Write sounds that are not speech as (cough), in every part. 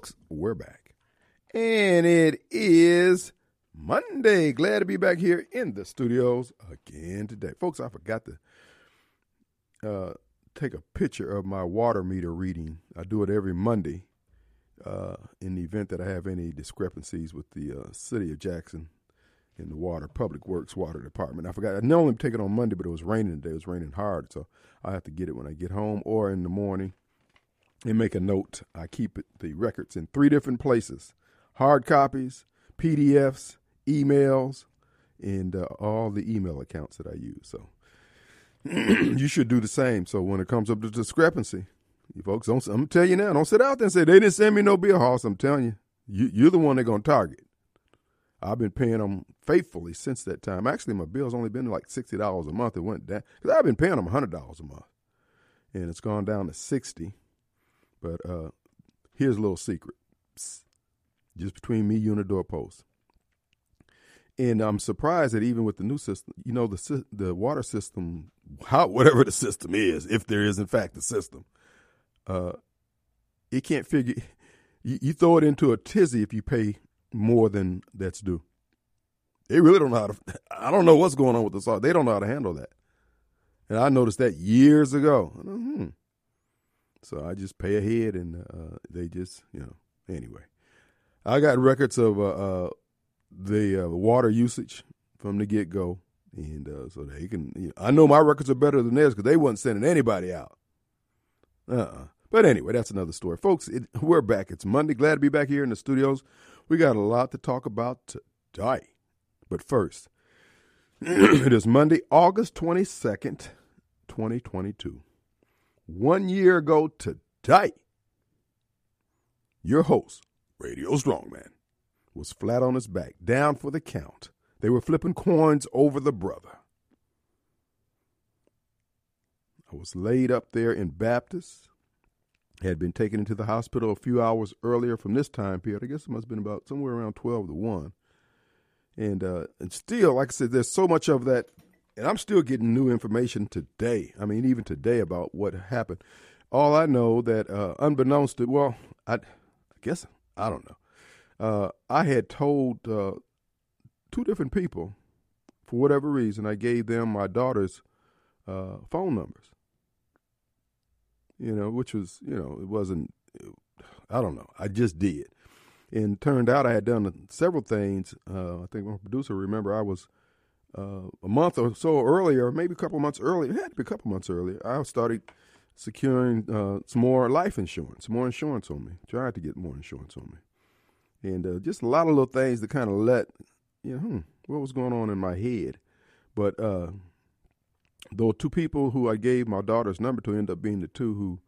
folks, we're back. And it is Monday. Glad to be back here in the studios again today. Folks, I forgot to uh, take a picture of my water meter reading. I do it every Monday uh, in the event that I have any discrepancies with the uh, city of Jackson in the water, Public Works Water Department. I forgot. I normally take it on Monday, but it was raining today. It was raining hard, so I have to get it when I get home or in the morning and make a note. I keep it, the records in three different places hard copies, PDFs, emails, and uh, all the email accounts that I use. So (clears throat) you should do the same. So when it comes up to discrepancy, you folks don't. I'm tell you now. Don't sit out there and say they didn't send me no bill, Hoss. I'm telling you, you you're the one they're gonna target. I've been paying them faithfully since that time. Actually, my bill's only been like sixty dollars a month. It went down because I've been paying them hundred dollars a month, and it's gone down to sixty. But uh, here's a little secret, Psst. just between me, you, and the doorpost. And I'm surprised that even with the new system, you know, the the water system, how whatever the system is, if there is in fact a system, uh, it can't figure. You, you throw it into a tizzy if you pay more than that's due. They really don't know how to. (laughs) I don't know what's going on with the salt. They don't know how to handle that. And I noticed that years ago. Hmm. So I just pay ahead, and uh, they just, you know, anyway. I got records of uh, uh, the uh, water usage from the get go, and uh, so they can. You know, I know my records are better than theirs because they wasn't sending anybody out. Uh. uh But anyway, that's another story, folks. It, we're back. It's Monday. Glad to be back here in the studios. We got a lot to talk about today. But first, (clears throat) it is Monday, August twenty second, twenty twenty two. One year ago today, your host, Radio Strongman, was flat on his back, down for the count. They were flipping coins over the brother. I was laid up there in Baptist, had been taken into the hospital a few hours earlier from this time period. I guess it must have been about somewhere around 12 to 1. And, uh, and still, like I said, there's so much of that and I'm still getting new information today. I mean, even today about what happened. All I know that, uh, unbeknownst to, well, I, I guess I don't know. Uh, I had told uh, two different people, for whatever reason, I gave them my daughter's uh, phone numbers. You know, which was, you know, it wasn't. I don't know. I just did, and turned out I had done several things. Uh, I think my producer remember I was uh, a month or so earlier, maybe a couple months earlier, it had to be a couple months earlier, I started securing uh, some more life insurance, more insurance on me, tried to get more insurance on me. And uh, just a lot of little things that kind of let, you know, hmm, what was going on in my head. But uh, those two people who I gave my daughter's number to end up being the two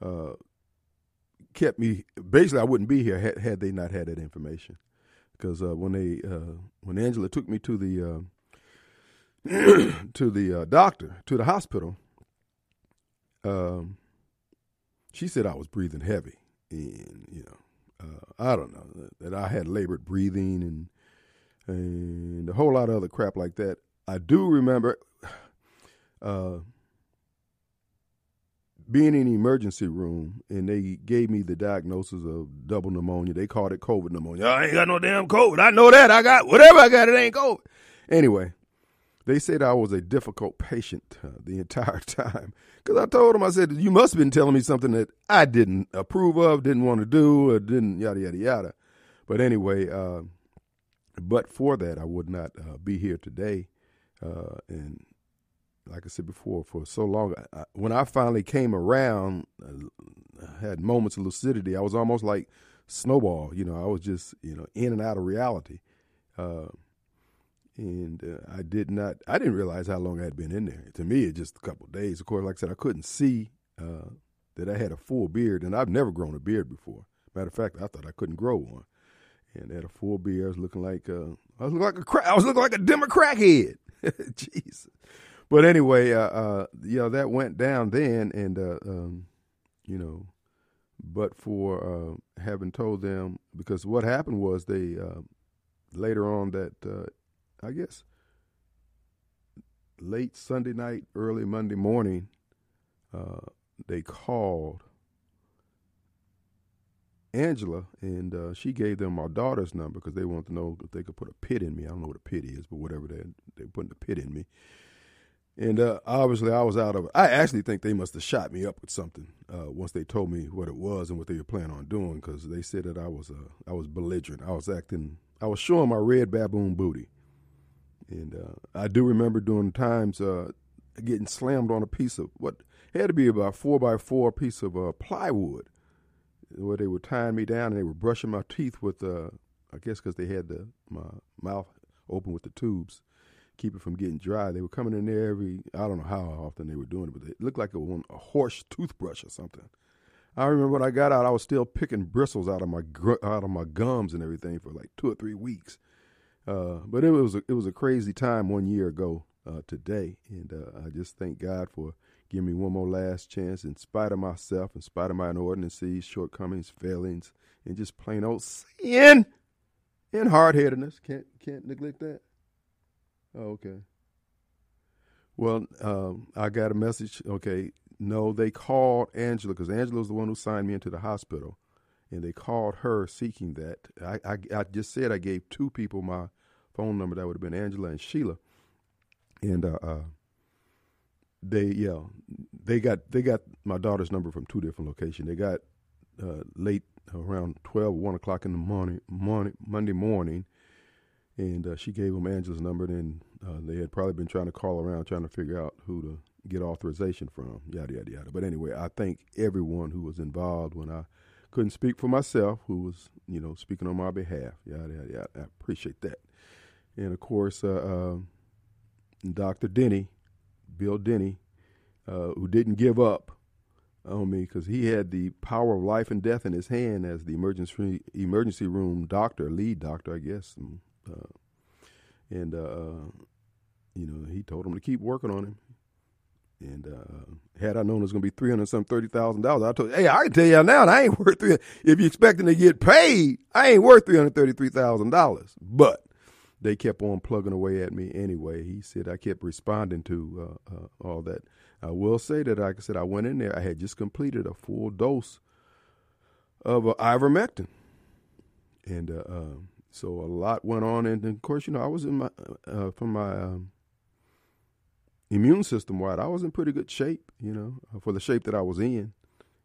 who uh, kept me, basically, I wouldn't be here had, had they not had that information. Because uh, when they, when Angela took me to the (clears throat) to the uh, doctor, to the hospital, um, she said I was breathing heavy, and you know, uh, I don't know that I had labored breathing and and a whole lot of other crap like that. I do remember (sighs) uh, being in the emergency room, and they gave me the diagnosis of double pneumonia. They called it COVID pneumonia. I ain't got no damn COVID. I know that. I got whatever I got. It ain't COVID. Anyway, they said I was a difficult patient uh, the entire (laughs) time. Because I told them, I said, you must have been telling me something that I didn't approve of, didn't want to do, or didn't yada, yada, yada. But anyway, uh, but for that, I would not uh, be here today. Uh, and like I said before, for so long, I, when I finally came around, I uh, had moments of lucidity. I was almost like Snowball. You know, I was just, you know, in and out of reality. Uh, and uh, I did not. I didn't realize how long I had been in there. To me, it just a couple days. Of course, like I said, I couldn't see uh, that I had a full beard, and I've never grown a beard before. Matter of fact, I thought I couldn't grow one, and I had a full beard. I was looking like uh, I was looking like a cra- I was looking like a Democrat head. (laughs) Jesus. But anyway, uh, uh, you know that went down then, and uh, um, you know, but for uh, having told them because what happened was they uh, later on that uh, I guess, late Sunday night, early Monday morning, uh, they called Angela, and uh, she gave them my daughter's number because they wanted to know if they could put a pit in me. I don't know what a pit is, but whatever they they putting a pit in me. And uh, obviously, I was out of. it. I actually think they must have shot me up with something uh, once they told me what it was and what they were planning on doing because they said that I was uh, I was belligerent. I was acting. I was showing my red baboon booty, and uh, I do remember during times uh, getting slammed on a piece of what had to be about four by four piece of uh, plywood, where they were tying me down and they were brushing my teeth with. I guess because they had the my mouth open with the tubes keep it from getting dry. They were coming in there every, I don't know how often they were doing it, but it looked like a, a horse toothbrush or something. I remember when I got out, I was still picking bristles out of my out of my gums and everything for like two or three weeks. Uh, but it was a, it was a crazy time one year ago uh, today, and uh, I just thank God for giving me one more last chance, in spite of myself, in spite of my inordinacies, shortcomings, failings, and just plain old sin and hard headedness. Can't can't neglect that. Oh, okay. Well, um, I got a message. Okay, no, they called Angela because Angela was the one who signed me into the hospital, and they called her seeking that. I, I, I just said I gave two people my phone number. That would have been Angela and Sheila, and uh, uh, they yeah they got they got my daughter's number from two different locations. They got uh, late around 12, 1 o'clock in the morning, morning Monday morning and uh, she gave them Angela's number. And uh, they had probably been trying to call around, trying to figure out who to get authorization from. Yada yada yada. But anyway, I thank everyone who was involved when I couldn't speak for myself, who was you know speaking on my behalf. Yada yada yada. I appreciate that. And of course, uh, um, Dr. Denny, Bill Denny, uh, who didn't give up on me because he had the power of life and death in his hand as the emergency emergency room doctor, lead doctor, I guess. And uh, and uh, uh, you know, he told him to keep working on him. And uh, had I known it was going to be three hundred some thirty thousand dollars, I told, hey, I can tell you now, I ain't worth three. If you're expecting to get paid, I ain't worth three hundred thirty three thousand dollars. But they kept on plugging away at me anyway. He said I kept responding to uh, uh, all that. I will say that, like I said, I went in there. I had just completed a full dose of uh, ivermectin, and uh, um, so a lot went on, and, of course, you know, I was in my uh, from my um, immune system wide, I was in pretty good shape, you know, uh, for the shape that I was in,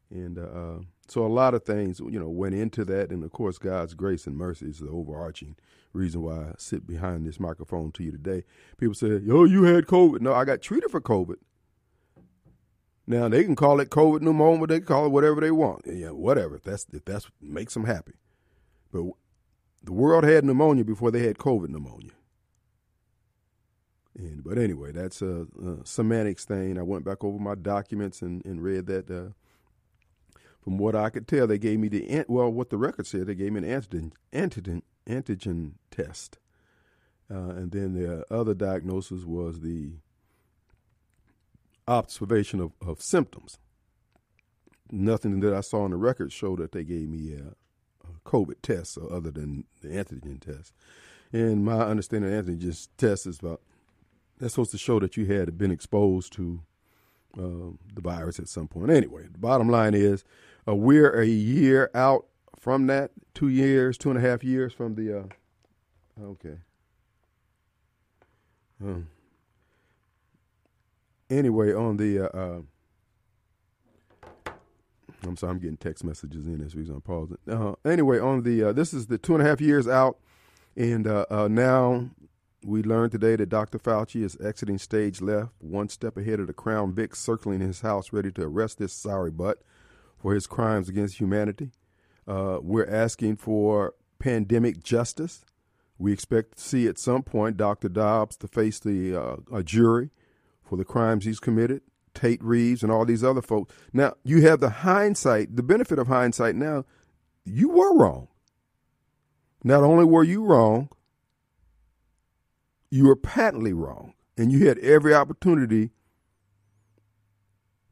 and uh, uh, so a lot of things, you know, went into that, and of course, God's grace and mercy is the overarching reason why I sit behind this microphone to you today. People say, "Yo, you had COVID." No, I got treated for COVID. Now they can call it COVID pneumonia, they can call it whatever they want. Yeah, whatever. If that's if that's makes them happy. But the world had pneumonia before they had COVID pneumonia. And, but anyway, that's a, a, semantics thing. I went back over my documents and, and read that. Uh, from what I could tell, they gave me the well, what the record said, they gave me an antigen antigen antigen test, uh, and then the other diagnosis was the observation of, of symptoms. Nothing that I saw on the record showed that they gave me a, COVID tests other than the antigen test. And my understanding of antigen test is about that's supposed to show that you had been exposed to uh, the virus at some point. Anyway, the bottom line is uh, we're a year out from that, two years, two and a half years from the. Uh, okay. Um, anyway, on the uh, uh, I'm sorry, I'm getting text messages in this reason I'm pausing. Uh, anyway, on the uh, this is the two and a half years out, and uh, now we learned today that Dr. Fauci is exiting stage left, one step ahead of the Crown Vic circling his house, ready to arrest this sorry butt for his crimes against humanity. Uh, we're asking for pandemic justice. We expect to see at some point Dr. Dobbs to face the uh, a jury for the crimes he's committed. Tate Reeves and all these other folks. Now, you have the hindsight, the benefit of hindsight now, you were wrong. Not only were you wrong, you were patently wrong. And you had every opportunity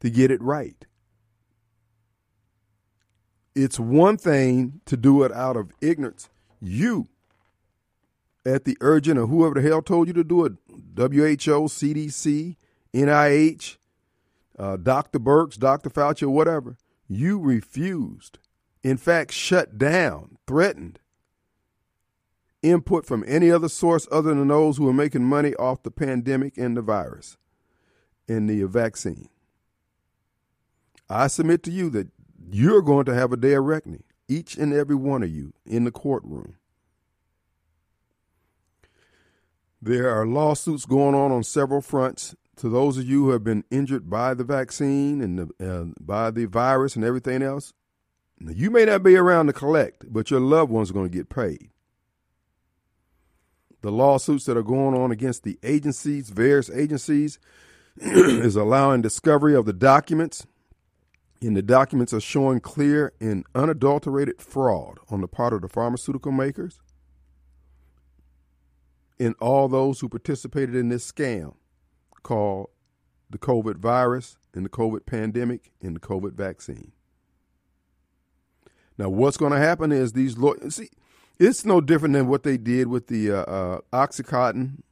to get it right. It's one thing to do it out of ignorance. You, at the urging of whoever the hell told you to do it, WHO, CDC, NIH, uh, Dr. Birx, Dr. Fauci, whatever, you refused in fact, shut down, threatened input from any other source other than those who are making money off the pandemic and the virus and the vaccine. I submit to you that you're going to have a day of reckoning, each and every one of you in the courtroom. There are lawsuits going on on several fronts. To those of you who have been injured by the vaccine and the, uh, by the virus and everything else, you may not be around to collect, but your loved ones are going to get paid. The lawsuits that are going on against the agencies, various agencies, (clears throat) is allowing discovery of the documents, and the documents are showing clear and unadulterated fraud on the part of the pharmaceutical makers and all those who participated in this scam called the COVID virus and the COVID pandemic and the COVID vaccine. Now, what's going to happen is these lawyers, see, it's no different than what they did with the uh, uh, Oxycontin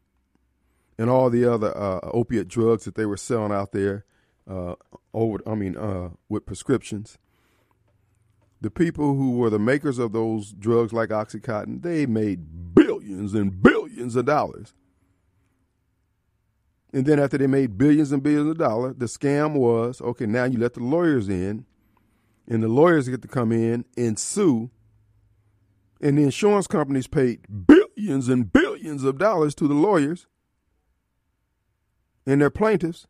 and all the other uh, opiate drugs that they were selling out there uh, over, I mean, uh, with prescriptions. The people who were the makers of those drugs like Oxycontin, they made billions and billions of dollars. And then after they made billions and billions of dollars, the scam was okay, now you let the lawyers in, and the lawyers get to come in and sue and the insurance companies paid billions and billions of dollars to the lawyers and their plaintiffs.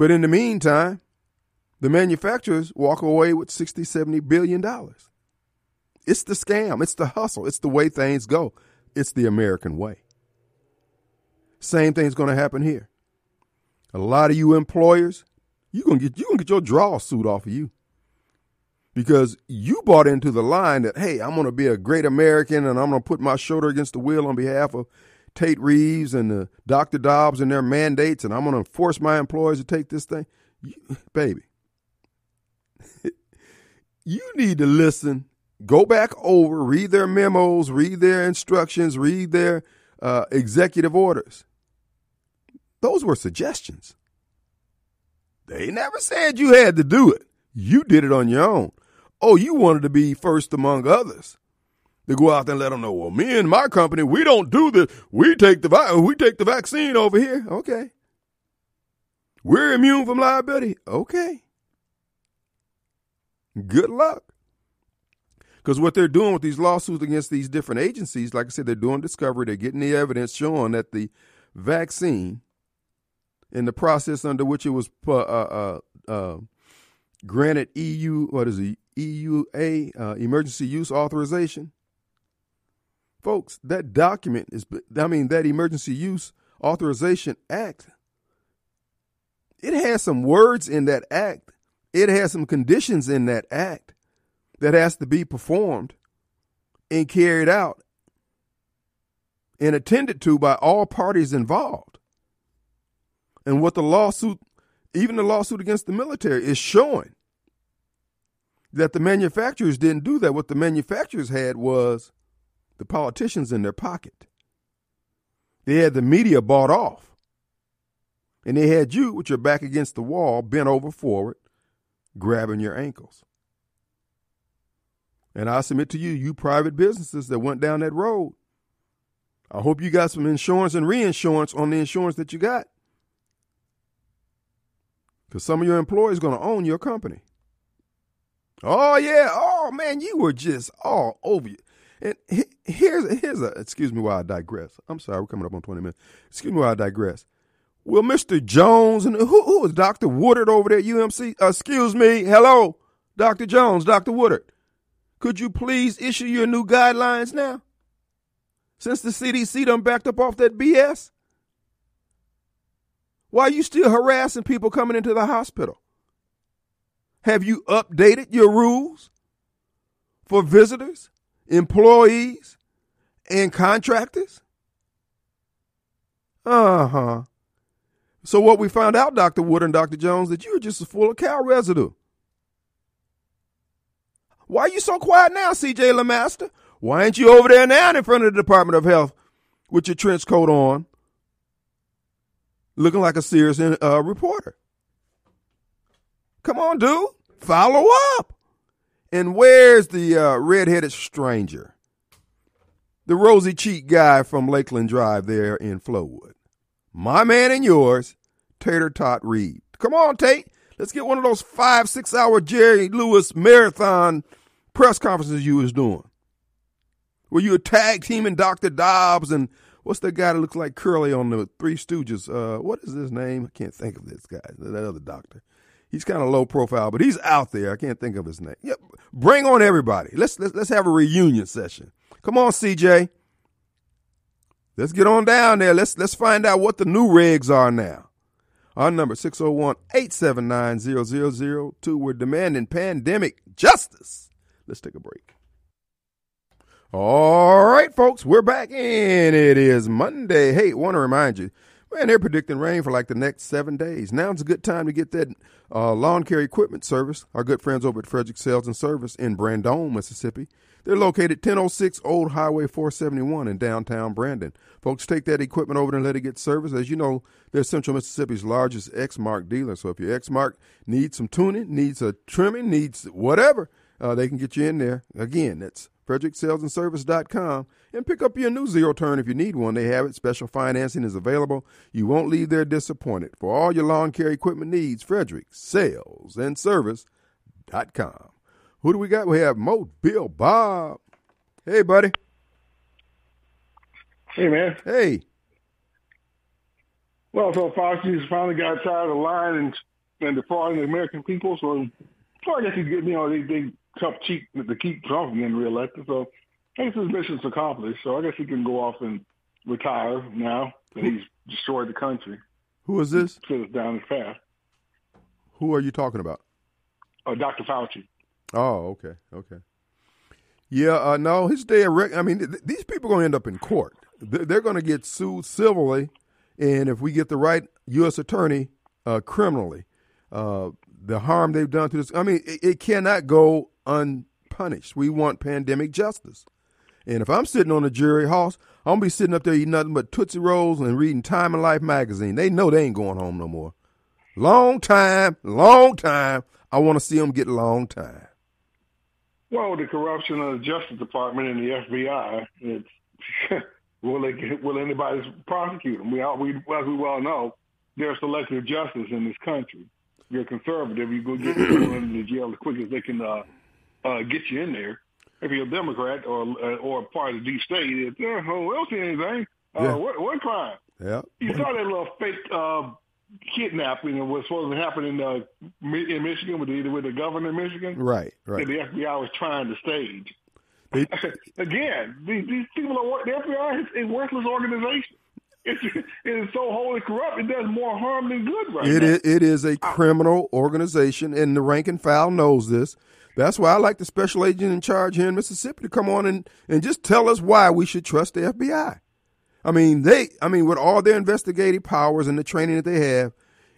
But in the meantime, the manufacturers walk away with 60, 70 billion dollars. It's the scam, it's the hustle, it's the way things go. It's the American way. Same thing's going to happen here. A lot of you employers, you gonna get you gonna get your draw suit off of you because you bought into the line that, hey, I'm going to be a great American and I'm going to put my shoulder against the wheel on behalf of Tate Reeves and the Dr. Dobbs and their mandates, and I'm going to force my employees to take this thing. You, baby, (laughs) you need to listen, go back over, read their memos, read their instructions, read their uh, executive orders. Those were suggestions. They never said you had to do it. You did it on your own. Oh, you wanted to be first among others. To go out there and let them know, well, me and my company, we don't do this. We take the we take the vaccine over here. Okay. We're immune from liability. Okay. Good luck. Because what they're doing with these lawsuits against these different agencies, like I said, they're doing discovery. They're getting the evidence showing that the vaccine, in the process under which it was uh, uh, uh, granted EU, what is it, EUA, uh, emergency use authorization. Folks, that document is, I mean, that emergency use authorization act, it has some words in that act. It has some conditions in that act that has to be performed and carried out and attended to by all parties involved. And what the lawsuit even the lawsuit against the military is showing that the manufacturers didn't do that. What the manufacturers had was the politicians in their pocket. They had the media bought off. And they had you with your back against the wall, bent over forward, grabbing your ankles. And I submit to you, you private businesses that went down that road, I hope you got some insurance and reinsurance on the insurance that you got. Because some of your employees are going to own your company. Oh yeah, oh man, you were just all over you. And here's here's a excuse me while I digress. I'm sorry, we're coming up on 20 minutes. Excuse me while I digress. Well, Mr. Jones and who, who is Dr. Woodward over there at UMC? Uh, excuse me, hello, Dr. Jones, Dr. Woodward. Could you please issue your new guidelines now? Since the CDC done backed up off that BS? Why are you still harassing people coming into the hospital? Have you updated your rules for visitors, employees, and contractors? Uh huh. So what we found out, Dr. Wood and Dr. Jones, that you were just full of cow residue. Why are you so quiet now, CJ LeMaster? Why ain't you over there now in front of the Department of Health with your trench coat on, looking like a serious uh, reporter? Come on, dude. Follow up. And where's the uh, red-headed stranger? The rosy cheek guy from Lakeland Drive there in Flowood. My man and yours, Tater Tot Reed. Come on, Tate. Let's get one of those five, six hour Jerry Lewis marathon press conferences you was doing. Where you were tag teaming Dr. Dobbs and what's that guy that looks like Curly on the Three Stooges? Uh, what is his name? I can't think of this guy, that other doctor. He's kind of low profile, but he's out there. I can't think of his name. Yep. Bring on everybody. Let's, let's let's have a reunion session. Come on, CJ. Let's get on down there. Let's let's find out what the new regs are now. Our number 601-879-0002. We're demanding pandemic justice. Let's take a break. All right, folks, we're back in. It is Monday. Hey, want to remind you, man, they're predicting rain for like the next seven days. Now's a good time to get that uh, lawn care equipment service. Our good friends over at Frederick Sales and Service in Brandon, Mississippi. They're located 1006 Old Highway 471 in downtown Brandon. Folks, take that equipment over and let it get serviced. As you know, they're Central Mississippi's largest Exmark dealer. So if your Exmark needs some tuning, needs a trimming, needs whatever, uh, they can get you in there. Again, that's fredericksalesandservice.com and pick up your new zero turn if you need one. They have it. Special financing is available. You won't leave there disappointed. For all your lawn care equipment needs, Frederick Sales and Service.com. Who do we got? We have Mo Bill Bob. Hey, buddy. Hey, man. Hey. Well, so Fauci's finally got tired of lying and, and defrauding the American people. So, so I guess he's getting, you know, they, they tough cheap to keep Trump from getting reelected. So I guess his mission's accomplished. So I guess he can go off and retire now that he's destroyed the country. Who is this? Us down his path. Who are you talking about? Uh, Dr. Fauci. Oh, okay, okay. Yeah, uh, no, his day of rec- I mean, th- these people are going to end up in court. Th- they're going to get sued civilly, and if we get the right U.S. attorney, uh, criminally. Uh, the harm they've done to this, I mean, it, it cannot go unpunished. We want pandemic justice. And if I'm sitting on a jury house, I'm gonna be sitting up there eating nothing but Tootsie Rolls and reading Time and Life magazine. They know they ain't going home no more. Long time, long time. I want to see them get long time. Well, the corruption of the Justice Department and the FBI, it's (laughs) will they will anybody prosecute them? We, all, we as we well know, there's selective justice in this country. You're conservative, you go get people into jail as quick as they can uh, uh, get you in there. If you're a Democrat or uh, or part of the deep state, it's, uh, oh, we don't anything. Uh, Yeah. what, what crime? Yeah. You saw that little fake uh, kidnapping that was supposed to happen in uh, in Michigan with the with the governor of Michigan Right, right. the FBI was trying to stage. They- (laughs) Again, these, these people are the FBI is a worthless organization. It's, it is so wholly corrupt. It does more harm than good right It now. is, it is a criminal organization, and the rank and file knows this. That's why I like the special agent in charge here in Mississippi to come on and, and just tell us why we should trust the FBI. I mean, they, I mean, with all their investigative powers and the training that they have,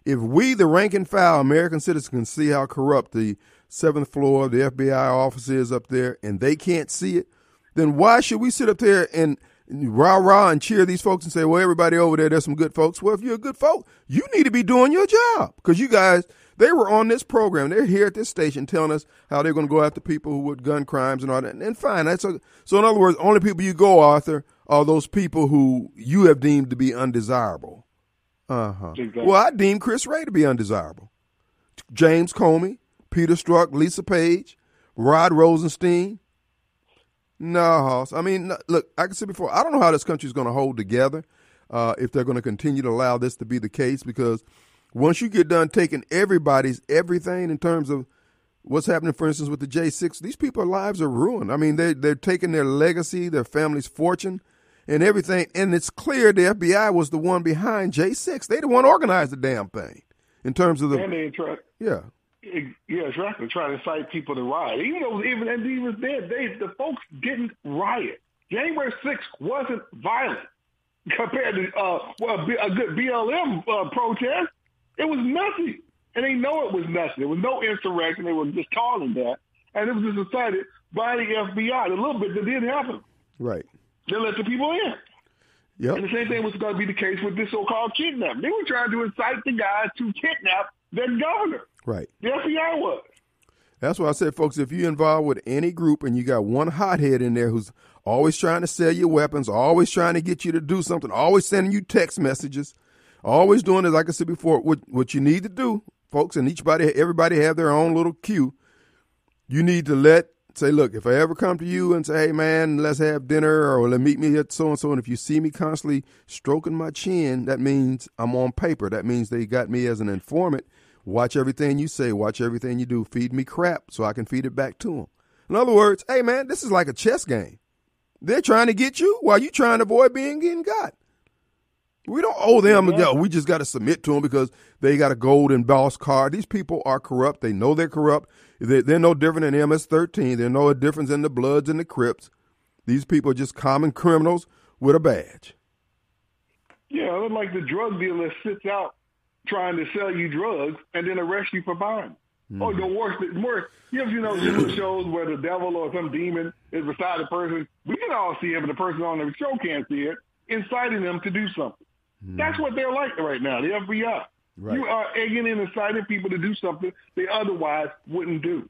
if we, the rank and file American citizens, can see how corrupt the seventh floor of the FBI office is up there, and they can't see it, then why should we sit up there and rah rah and cheer these folks and say, well, everybody over there, there's some good folks. Well, if you're a good folk, you need to be doing your job because you guys, they were on this program. They're here at this station telling us how they're going to go after people who would gun crimes and all that. And fine, that's a, so. In other words, only people you go, Arthur, are those people who you have deemed to be undesirable. Uh huh. Exactly. Well, I deem Chris Wray to be undesirable. James Comey, Peter Strzok, Lisa Page, Rod Rosenstein. No, Hoss. I mean, look, like I said before, I don't know how this country is going to hold together uh, if they're going to continue to allow this to be the case because once you get done taking everybody's everything in terms of what's happening, for instance, with the J6, these people's lives are ruined. I mean, they, they're taking their legacy, their family's fortune, and everything. And it's clear the FBI was the one behind J6. They the one organized the damn thing in terms of the. and they try, Yeah. Yeah, exactly, trying to incite people to riot. Even though even and was there, they the folks didn't riot. January 6th wasn't violent (laughs) compared to uh, well, a a good BLM uh, protest. It was nothing, and they know it was nothing. There was no insurrection. They were just calling that, and it was just decided by the FBI. The little bit that didn't happen, Right. they let the people in. Yep. And the same thing was going to be the case with this so-called kidnapping. They were trying to incite the guys to kidnap their governor. Right. The FBI was. That's why I said, folks, if you're involved with any group and you got one hothead in there who's always trying to sell you weapons, always trying to get you to do something, always sending you text messages, always doing it, like I said before, what, what you need to do, folks, and each body, everybody have their own little cue. You need to let say, look, if I ever come to you and say, hey man, let's have dinner or let meet me at so and so, and if you see me constantly stroking my chin, that means I'm on paper. That means they got me as an informant. Watch everything you say, watch everything you do. Feed me crap so I can feed it back to them. In other words, hey man, this is like a chess game. They're trying to get you while you're trying to avoid being getting got. We don't owe them. Yeah. We just got to submit to them because they got a golden boss card. These people are corrupt. They know they're corrupt. They're, they're no different than MS-13. There's no difference in the Bloods and the Crips. These people are just common criminals with a badge. Yeah, like the drug dealer sits out trying to sell you drugs and then arrest you for buying. Mm-hmm. Oh, the worst, worse. You ever you know shows where the devil or some demon is beside the person? We can all see it, but the person on the show can't see it, inciting them to do something. Mm. That's what they're like right now, the FBI. Right. You are egging and inciting people to do something they otherwise wouldn't do.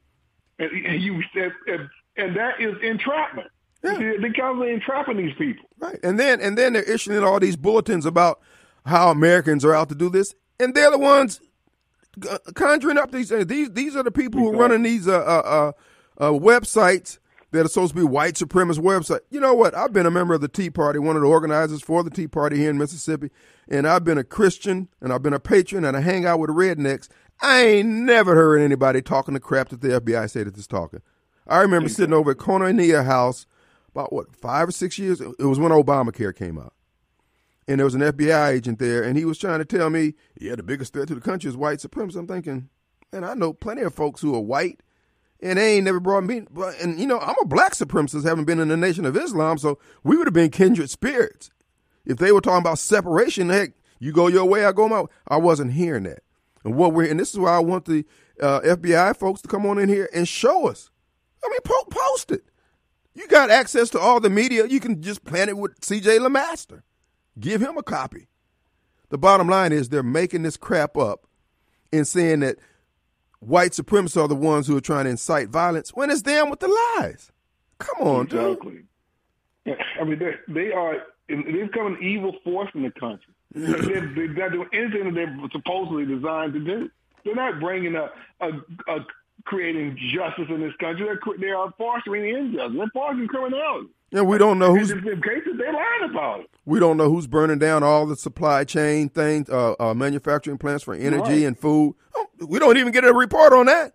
And, and you and, and that is entrapment. Yeah. They're constantly entrapping these people. Right. And then and then they're issuing all these bulletins about how Americans are out to do this. And they're the ones conjuring up these these these are the people who are running these uh, uh, uh, uh websites that are supposed to be white supremacist website. You know what? I've been a member of the Tea Party, one of the organizers for the Tea Party here in Mississippi, and I've been a Christian and I've been a patron and I hang out with rednecks. I ain't never heard anybody talking the crap that the FBI said that it's talking. I remember sitting over at Koinonia House about what five or six years. It was when Obamacare came out, and there was an FBI agent there, and he was trying to tell me, yeah, the biggest threat to the country is white supremacy. I'm thinking, and I know plenty of folks who are white and they ain't never brought me. And you know, I'm a black supremacist, having been in the Nation of Islam, so we would have been kindred spirits. If they were talking about separation, heck, you go your way, I go my. way. I wasn't hearing that. And what we're and this is why I want the uh, FBI folks to come on in here and show us. I mean, po- post it. You got access to all the media. You can just plant it with C.J. LeMaster. Give him a copy. The bottom line is they're making this crap up and saying that white supremacists are the ones who are trying to incite violence when it's them with the lies. Come on, exactly. dude. (laughs) I mean, they, they are they've become an evil force in the country. (laughs) they're, they're not doing anything that they're supposedly designed to do. They're not bringing a, a, a creating justice in this country. They're, they are fostering injustice. They're fostering criminality. Yeah, we don't know who's in cases they lied about it. We don't know who's burning down all the supply chain things, uh, uh, manufacturing plants for energy right. and food. We don't even get a report on that.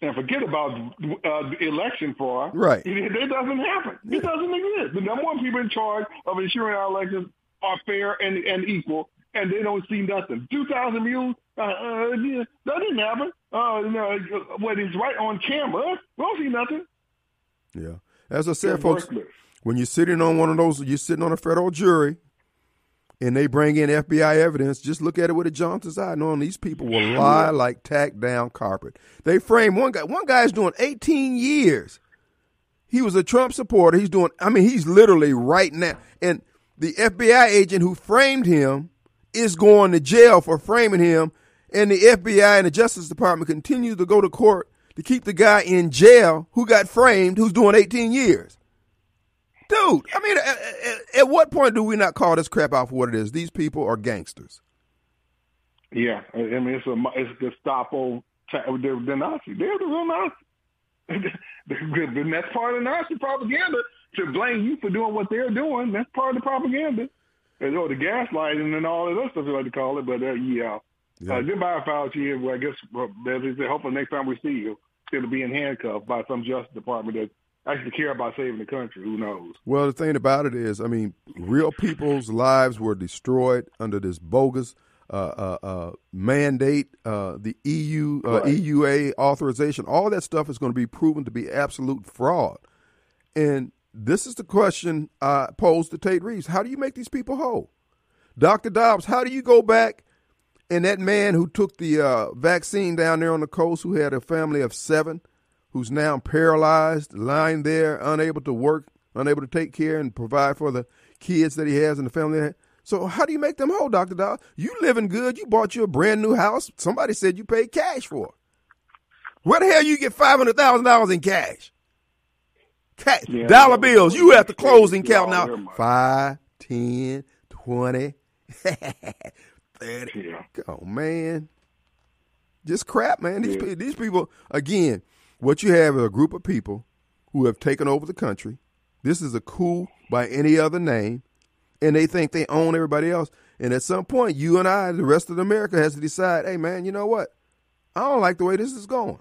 And forget about uh, the election fraud. right. It, it doesn't happen. It doesn't exist. The number one people in charge of ensuring our elections are fair and, and equal, and they don't see nothing. Two thousand mules, uh, uh, yeah, that didn't happen. Uh, no, what is right on camera? We don't see nothing. Yeah. As I said, folks, when you're sitting on one of those, you're sitting on a federal jury, and they bring in FBI evidence, just look at it with a Johnson's eye, knowing these people will lie like tacked down carpet. They frame one guy. One guy's doing 18 years. He was a Trump supporter. He's doing. I mean, he's literally right now, and the FBI agent who framed him is going to jail for framing him, and the FBI and the Justice Department continue to go to court to keep the guy in jail who got framed, who's doing 18 years. Dude, I mean, at, at, at what point do we not call this crap out for what it is? These people are gangsters. Yeah, I mean, it's a it's Gestapo. They're, they're Nazi. They're the real Nazi. (laughs) and that's part of Nazi propaganda to blame you for doing what they're doing. That's part of the propaganda. And, oh, the gaslighting and all of that stuff, they like to call it. But uh, yeah, yeah. Uh, goodbye, Fauci. Well, I guess well, as they say, hopefully next time we see you, it'll be in handcuffs by some Justice Department that actually care about saving the country. Who knows? Well, the thing about it is, I mean, real people's lives were destroyed under this bogus uh, uh, uh, mandate, uh, the EU uh, right. EUA authorization. All that stuff is going to be proven to be absolute fraud. And this is the question I posed to Tate Reeves: How do you make these people whole? Dr. Dobbs, how do you go back and that man who took the uh, vaccine down there on the coast, who had a family of seven, who's now paralyzed, lying there, unable to work, unable to take care and provide for the kids that he has and the family. So how do you make them whole, Doctor Dow? You living good? You bought you a brand new house. Somebody said you paid cash for. Where the hell you get five hundred thousand dollars in cash? cash yeah, dollar bills. You have to closing count now. Five, ten, twenty, (laughs) thirty. Yeah. Come on, man. Just crap, man. These yeah. these people again. What you have is a group of people who have taken over the country. This is a coup by any other name, and they think they own everybody else. And at some point, you and I, the rest of America, has to decide, hey, man, you know what? I don't like the way this is going.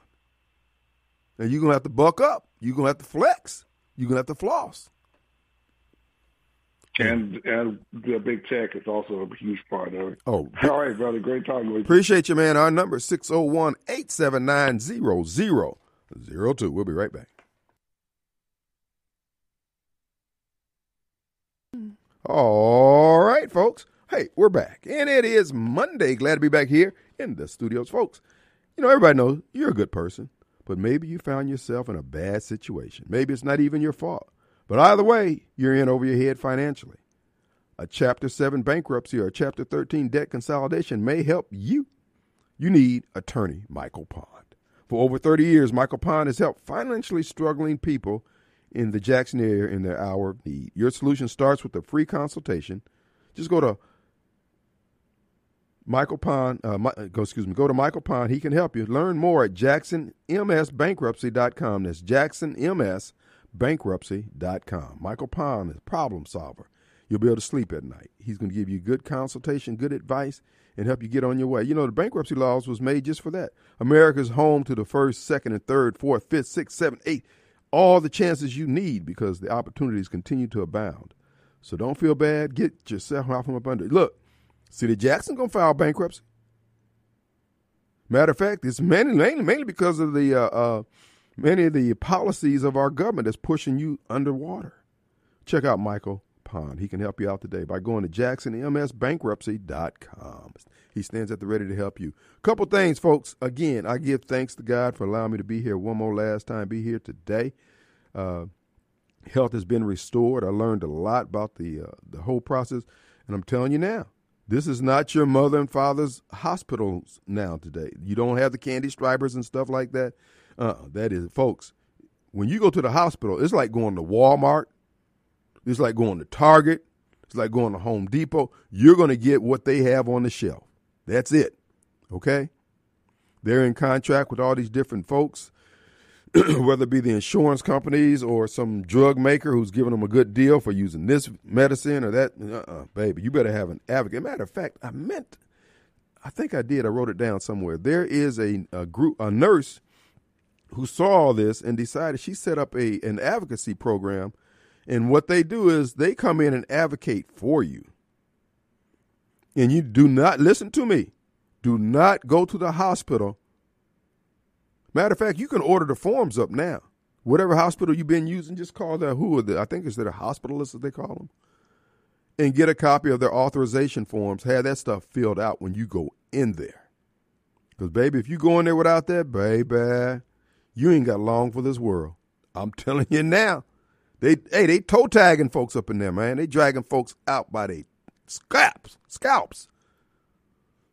And you're gonna have to buck up. You're gonna have to flex. You're gonna have to floss. And and the big tech is also a huge part of it. Oh, (laughs) all right, brother. Great talking with you. Appreciate you, man. Our number is 601 879 0002. We'll be right back. All right, folks. Hey, we're back. And it is Monday. Glad to be back here in the studios, folks. You know, everybody knows you're a good person, but maybe you found yourself in a bad situation. Maybe it's not even your fault. But either way, you're in over your head financially. A Chapter 7 bankruptcy or a Chapter 13 debt consolidation may help you. You need attorney Michael Pond. For over 30 years, Michael Pond has helped financially struggling people in the Jackson area in their hour of need. Your solution starts with a free consultation. Just go to Michael Pond, uh, my, uh, go, excuse me, go to Michael Pond. He can help you. Learn more at jacksonmsbankruptcy.com. That's jacksonmsbankruptcy.com. Michael Pond is a problem solver. You'll be able to sleep at night. He's going to give you good consultation, good advice, and help you get on your way. You know, the bankruptcy laws was made just for that. America's home to the first, second, and third, fourth, fifth, sixth, seventh, eighth, all the chances you need because the opportunities continue to abound. So don't feel bad. Get yourself out from up under. Look, City Jackson gonna file bankruptcy. Matter of fact, it's mainly mainly, mainly because of the uh, uh, many of the policies of our government that's pushing you underwater. Check out Michael He can help you out today by going to jacksonmsbankruptcy.com. He stands at the ready to help you. Couple things, folks. Again, I give thanks to God for allowing me to be here one more last time, be here today. Uh, health has been restored. I learned a lot about the uh, the whole process, and I'm telling you now, this is not your mother and father's hospitals now today. You don't have the candy stripers and stuff like that. Uh, that is, folks. When you go to the hospital, it's like going to Walmart. It's like going to Target. It's like going to Home Depot. You're going to get what they have on the shelf. That's it. Okay? They're in contract with all these different folks, (clears throat) whether it be the insurance companies or some drug maker who's giving them a good deal for using this medicine or that. Uh-uh, baby, you better have an advocate. Matter of fact, I meant, I think I did. I wrote it down somewhere. There is a, a group, a nurse who saw all this and decided she set up a an advocacy program. And what they do is they come in and advocate for you and you do not listen to me, do not go to the hospital. Matter of fact, you can order the forms up now. Whatever hospital you've been using, just call that who are the I think it's the hospitalists as they call them, and get a copy of their authorization forms. Have that stuff filled out when you go in there. Because baby, if you go in there without that, baby, you ain't got long for this world. I'm (laughs) telling you now. They hey, they toe tagging folks up in there, man. They dragging folks out by their scalps, scalps.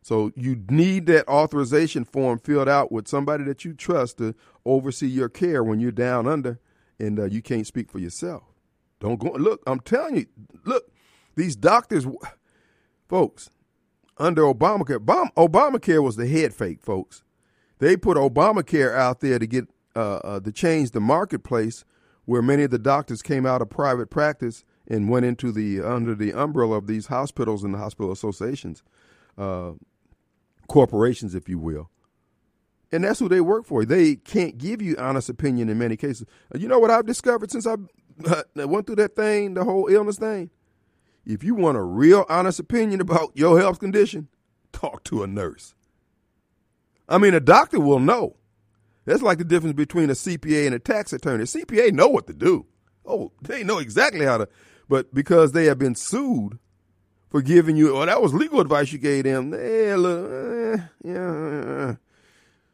So you need that authorization form filled out with somebody that you trust to oversee your care when you're down under and uh, you can't speak for yourself. Don't go. Look, I'm telling you. Look, these doctors, folks, under Obamacare, Obamacare was the head fake, folks. They put Obamacare out there to get uh, uh, to change the marketplace, where many of the doctors came out of private practice and went into the under the umbrella of these hospitals and the hospital associations, uh, corporations, if you will. And that's who they work for. They can't give you honest opinion in many cases. You know what I've discovered since I (laughs) went through that thing, the whole illness thing? If you want a real honest opinion about your health condition, talk to a nurse. I mean, a doctor will know. That's like the difference between a CPA and a tax attorney. A CPA know what to do. Oh, they know exactly how to but because they have been sued for giving you, well, that was legal advice you gave them. Eh, look, eh, yeah.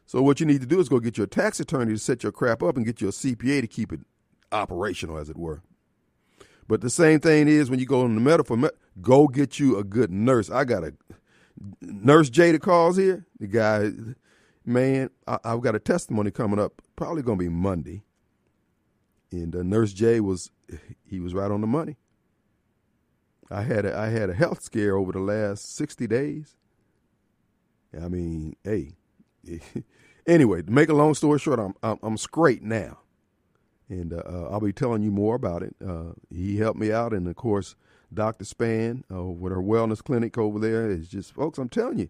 So what you need to do is go get your tax attorney to set your crap up and get your CPA to keep it operational, as it were. But the same thing is when you go in the medical, go get you a good nurse. I got a nurse Jada calls here. The guy, Man, I, have got a testimony coming up, probably going to be Monday. And uh, Nurse Jay was, he was right on the money. I had a, I had a health scare over the last 60 days. I mean, hey, (laughs) anyway, to make a long story short, I'm, I'm, I'm straight now. And uh, uh, I'll be telling you more about it. Uh, he helped me out. And of course, Dr. Span uh, with her wellness clinic over there is just, folks, I'm telling you,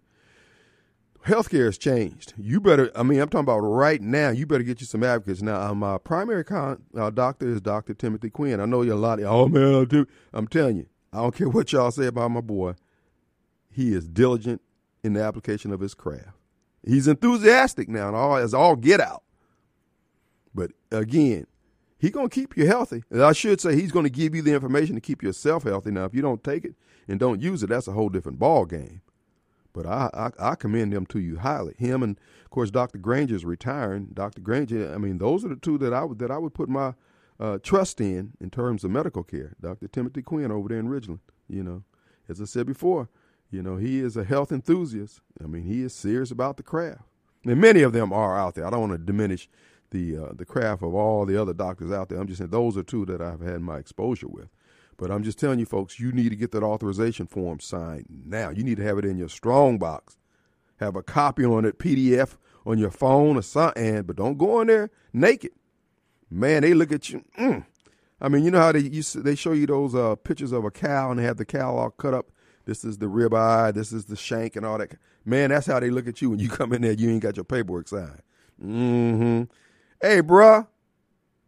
healthcare has changed. You better, I mean, I'm talking about right now, you better get you some advocates. Now, uh, my primary con, uh, doctor is Dr. Timothy Quinn. I know you a lot of, oh man, I'll do, I'm telling you, I don't care what y'all say about my boy. He is diligent in the application of his craft. He's enthusiastic now and all as all get out. But again, he gonna keep you healthy. And I should say he's gonna give you the information to keep yourself healthy. Now, if you don't take it and don't use it, that's a whole different ball game. But I, I, I commend them to you highly. Him and of course Dr. Granger is retiring. Dr. Granger, I mean, those are the two that I would that I would put my uh, trust in in terms of medical care. Dr. Timothy Quinn over there in Ridgeland. You know, as I said before, you know he is a health enthusiast. I mean, he is serious about the craft. And many of them are out there. I don't want to diminish the uh, the craft of all the other doctors out there. I'm just saying those are two that I've had my exposure with. But I'm just telling you, folks, you need to get that authorization form signed now. You need to have it in your strong box. Have a copy on it, PDF on your phone or something. But don't go in there naked. Man, they look at you. Mm. I mean, you know how they used they show you those uh, pictures of a cow and they have the cow all cut up. This is the ribeye, this is the shank, and all that. Man, that's how they look at you when you (laughs) come in there. You ain't got your paperwork signed. Mm-hmm. Hey, bruh.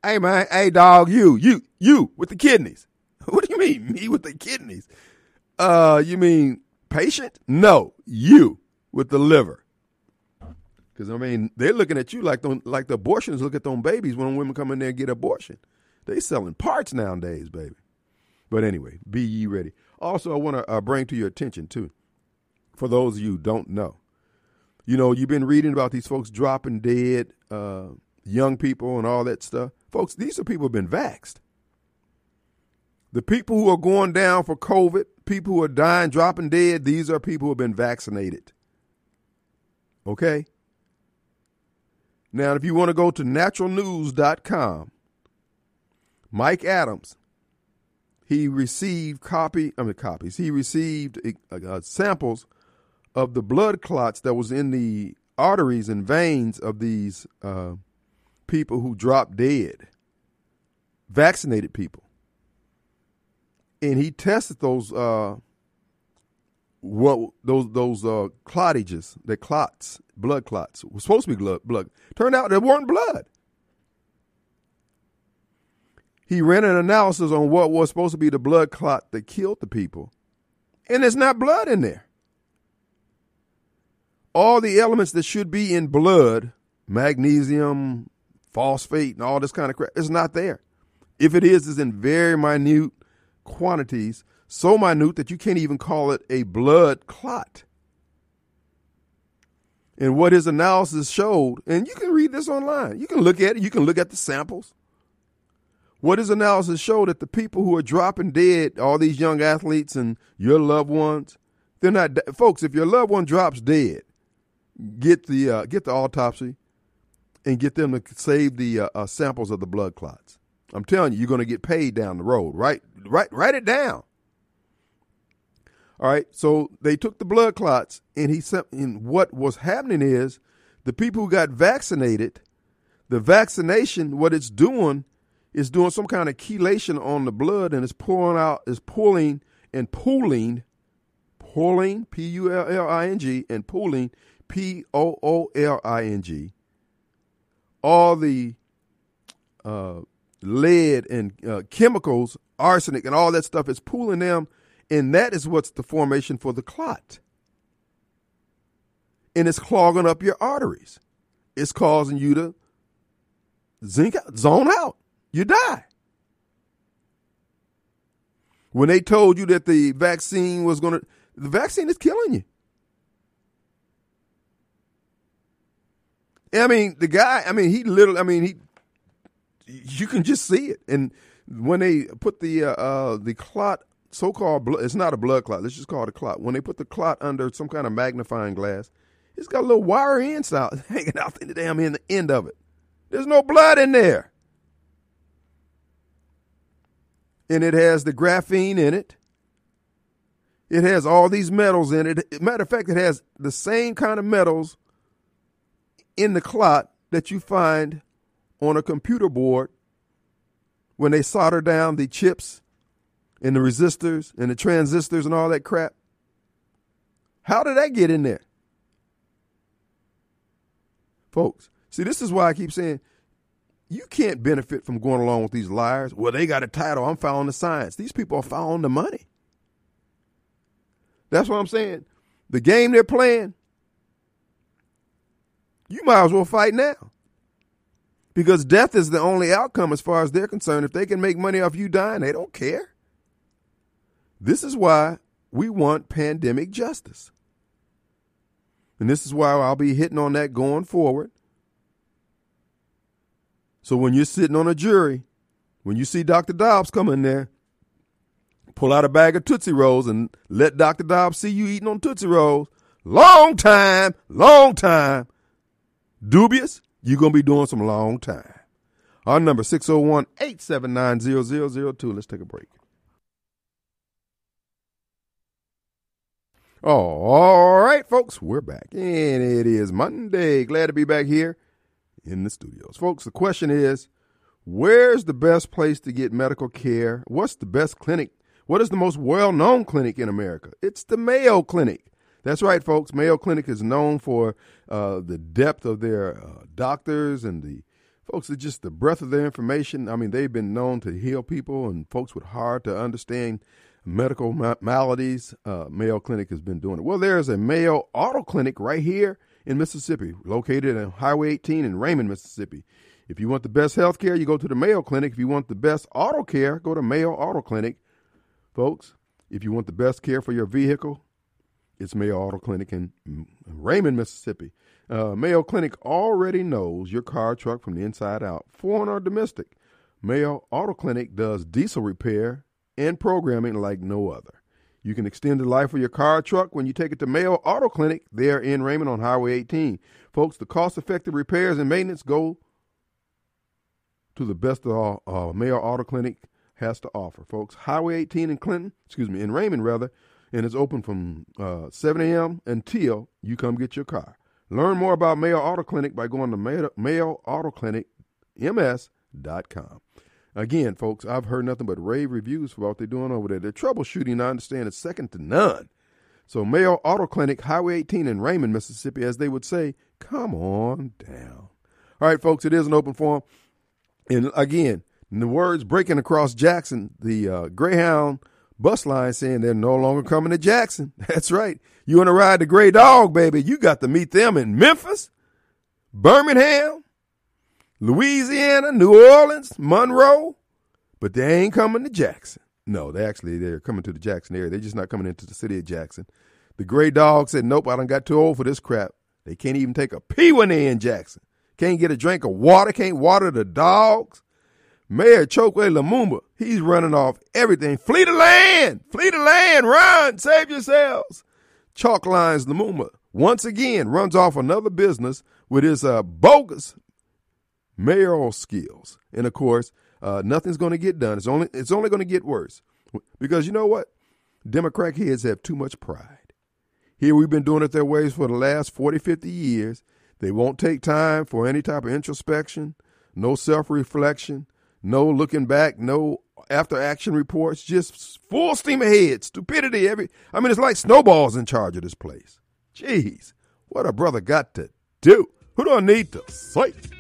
Hey, man. Hey, dog. You, you, you with the kidneys. (laughs) Mean, me with the kidneys? Uh, you mean patient? No, you with the liver. Because I mean, they're looking at you like the, like the abortionists look at them babies when women come in there and get abortion. They selling parts nowadays, baby. But anyway, be ye ready. Also, I want to uh, bring to your attention too, for those of you don't know, you know, you've been reading about these folks dropping dead, uh, young people and all that stuff. Folks, these are people who've been vaxxed. The people who are going down for COVID, people who are dying, dropping dead, these are people who have been vaccinated. Okay? Now, if you want to go to naturalnews.com, Mike Adams, he received copy, I mean copies. He received uh, uh, samples of the blood clots that was in the arteries and veins of these uh, people who dropped dead, vaccinated people and he tested those uh, what those those uh, clottages, the clots, blood clots, was supposed to be blood. Blood turned out they weren't blood. He ran an analysis on what was supposed to be the blood clot that killed the people, and there's not blood in there. All the elements that should be in blood, magnesium, phosphate, and all this kind of crap, is not there. If it is, it's in very minute quantities so minute that you can't even call it a blood clot. And what his analysis showed, and you can read this online, you can look at it, you can look at the samples. What his analysis showed that the people who are dropping dead, all these young athletes and your loved ones, they're not folks. If your loved one drops dead, get the uh, get the autopsy and get them to save the uh, uh, samples of the blood clots. I'm telling you, you're going to get paid down the road. Right, write write it down. All right. So they took the blood clots, and he sent. And what was happening is the people who got vaccinated, the vaccination, what it's doing is doing some kind of chelation on the blood, and it's pulling out, is pulling and pooling, pulling P U L L I N G, and pooling P O O L I N G. All the uh, lead and uh, chemicals, arsenic, and all that stuff is pooling them, and that is what's the formation for the clot. And it's clogging up your arteries. It's causing you to zinc out, zone out. You die. When they told you that the vaccine was going to, the vaccine is killing you. I mean, the guy, I mean, he literally, I mean, he you can just see it. And when they put the uh, uh, the clot, so called it's not a blood clot. Let's just call it a clot. When they put the clot under some kind of magnifying glass, It's got a little wire out (laughs) hanging out in the damn end, the end of it. There's no blood in there. And it has the graphene in it. It has all these metals in it. Matter of fact, it has the same kind of metals in the clot that you find on a computer board when they solder down the chips and the resistors and the transistors and all that crap. How did that get in there? Folks, see, this is why I keep saying you can't benefit from going along with these liars. Well, they got a title. I'm following the science. These people are following the money. That's what I'm saying. The game they're playing, you might as well fight now. Because death is the only outcome as far as they're concerned. If they can make money off you dying, they don't care. This is why we want pandemic justice. And this is why I'll be hitting on that going forward. So when you're sitting on a jury, when you see Dr. Dobbs come in there, pull out a bag of Tootsie Rolls and let Dr. Dobbs see you eating on Tootsie Rolls. Long time, long time. Dubious, you're going to be doing some long time. Our number 601 879 0002. Let's take a break. All right, folks, we're back. And it is Monday. Glad to be back here in the studios. Folks, the question is where's the best place to get medical care? What's the best clinic? What is the most well known clinic in America? It's the Mayo Clinic. That's right, folks. Mayo Clinic is known for uh, the depth of their uh, doctors and the folks, it's just the breadth of their information. I mean, they've been known to heal people and folks with hard to understand medical ma- maladies. Uh, Mayo Clinic has been doing it. Well, there's a Mayo Auto Clinic right here in Mississippi, located on Highway 18 in Raymond, Mississippi. If you want the best health care, you go to the Mayo Clinic. If you want the best auto care, go to Mayo Auto Clinic. Folks, if you want the best care for your vehicle, it's Mayo Auto Clinic in Raymond, Mississippi. Uh, Mayo Clinic already knows your car truck from the inside out, foreign or domestic. Mayo Auto Clinic does diesel repair and programming like no other. You can extend the life of your car truck when you take it to Mayo Auto Clinic there in Raymond on Highway 18. Folks, the cost effective repairs and maintenance go to the best of all uh, Mayo Auto Clinic has to offer. Folks, Highway 18 in Clinton, excuse me, in Raymond rather, and it's open from uh, 7 a.m. until you come get your car. Learn more about Mayo Auto Clinic by going to Mayo, Mayo Auto Clinic. Again, folks, I've heard nothing but rave reviews for what they're doing over there. Their troubleshooting, I understand, is second to none. So, Mayo Auto Clinic, Highway 18 in Raymond, Mississippi, as they would say, come on down. All right, folks, it is an open forum. And again, in the words breaking across Jackson, the uh, Greyhound bus line saying they're no longer coming to Jackson. (laughs) That's right. You want to ride the Gray Dog, baby? You got to meet them in Memphis, Birmingham, Louisiana, New Orleans, Monroe, but they ain't coming to Jackson. No, they actually they're coming to the Jackson area. They're just not coming into the city of Jackson. The gray dog said, Nope, I don't got too old for this crap. They can't even take a pee when they in Jackson. Can't get a drink of water, can't water the dogs. Mayor Chokwe Lumumba, he's running off everything. Flee the land! Flee the land! Run! Save yourselves! Chalk Lines Lumumba once again runs off another business with his uh, bogus mayoral skills. And of course, uh, nothing's going to get done. It's only it's only going to get worse because you know what? Democrat heads have too much pride. Here we've been doing it their ways for the last 40, 50 years. They won't take time for any type of introspection, no self-reflection, no looking back, no after action reports, just full steam ahead, stupidity every I mean it's like snowballs in charge of this place. Jeez, what a brother got to do. Who don't need to sight?